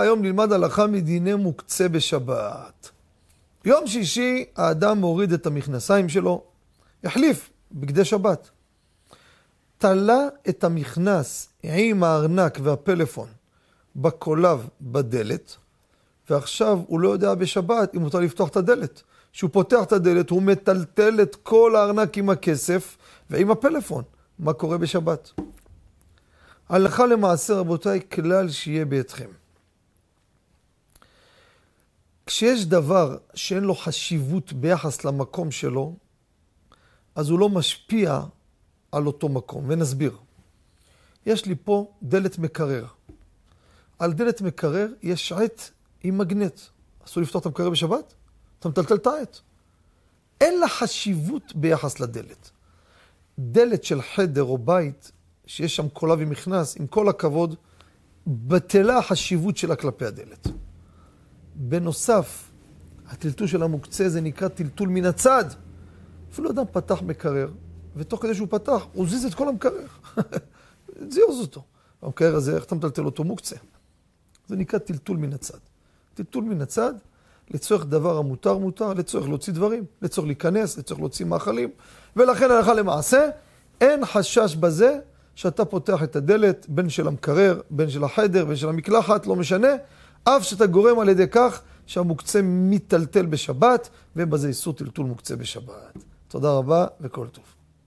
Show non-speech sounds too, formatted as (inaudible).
היום נלמד הלכה מדיני מוקצה בשבת. יום שישי האדם מוריד את המכנסיים שלו, החליף בגדי שבת. תלה את המכנס עם הארנק והפלאפון בקולב בדלת, ועכשיו הוא לא יודע בשבת אם מותר לפתוח את הדלת. כשהוא פותח את הדלת הוא מטלטל את כל הארנק עם הכסף ועם הפלאפון. מה קורה בשבת? הלכה למעשה, רבותיי, כלל שיהיה ביתכם. כשיש דבר שאין לו חשיבות ביחס למקום שלו, אז הוא לא משפיע על אותו מקום, ונסביר. יש לי פה דלת מקרר. על דלת מקרר יש עט עם מגנט. אסור לפתוח את המקרר בשבת? אתה מטלטל את העט. אין לה חשיבות ביחס לדלת. דלת של חדר או בית, שיש שם קולב ומכנס, עם כל הכבוד, בטלה החשיבות שלה כלפי הדלת. בנוסף, הטלטול של המוקצה זה נקרא טלטול מן הצד. אפילו אדם פתח מקרר, ותוך כדי שהוא פתח, הוא זיז את כל המקרר. (laughs) זיוז אותו. המקרר הזה, איך אתה מטלטל אותו? מוקצה. זה נקרא טלטול מן הצד. טלטול מן הצד, לצורך דבר המותר מותר, לצורך להוציא דברים, לצורך להיכנס, לצורך להוציא מאכלים. ולכן הלכה למעשה, אין חשש בזה שאתה פותח את הדלת, בין של המקרר, בין של החדר, בין של המקלחת, לא משנה, אף שאתה גורם על ידי כך שהמוקצה מיטלטל בשבת, ובזה איסור טלטול מוקצה בשבת. תודה רבה וכל טוב.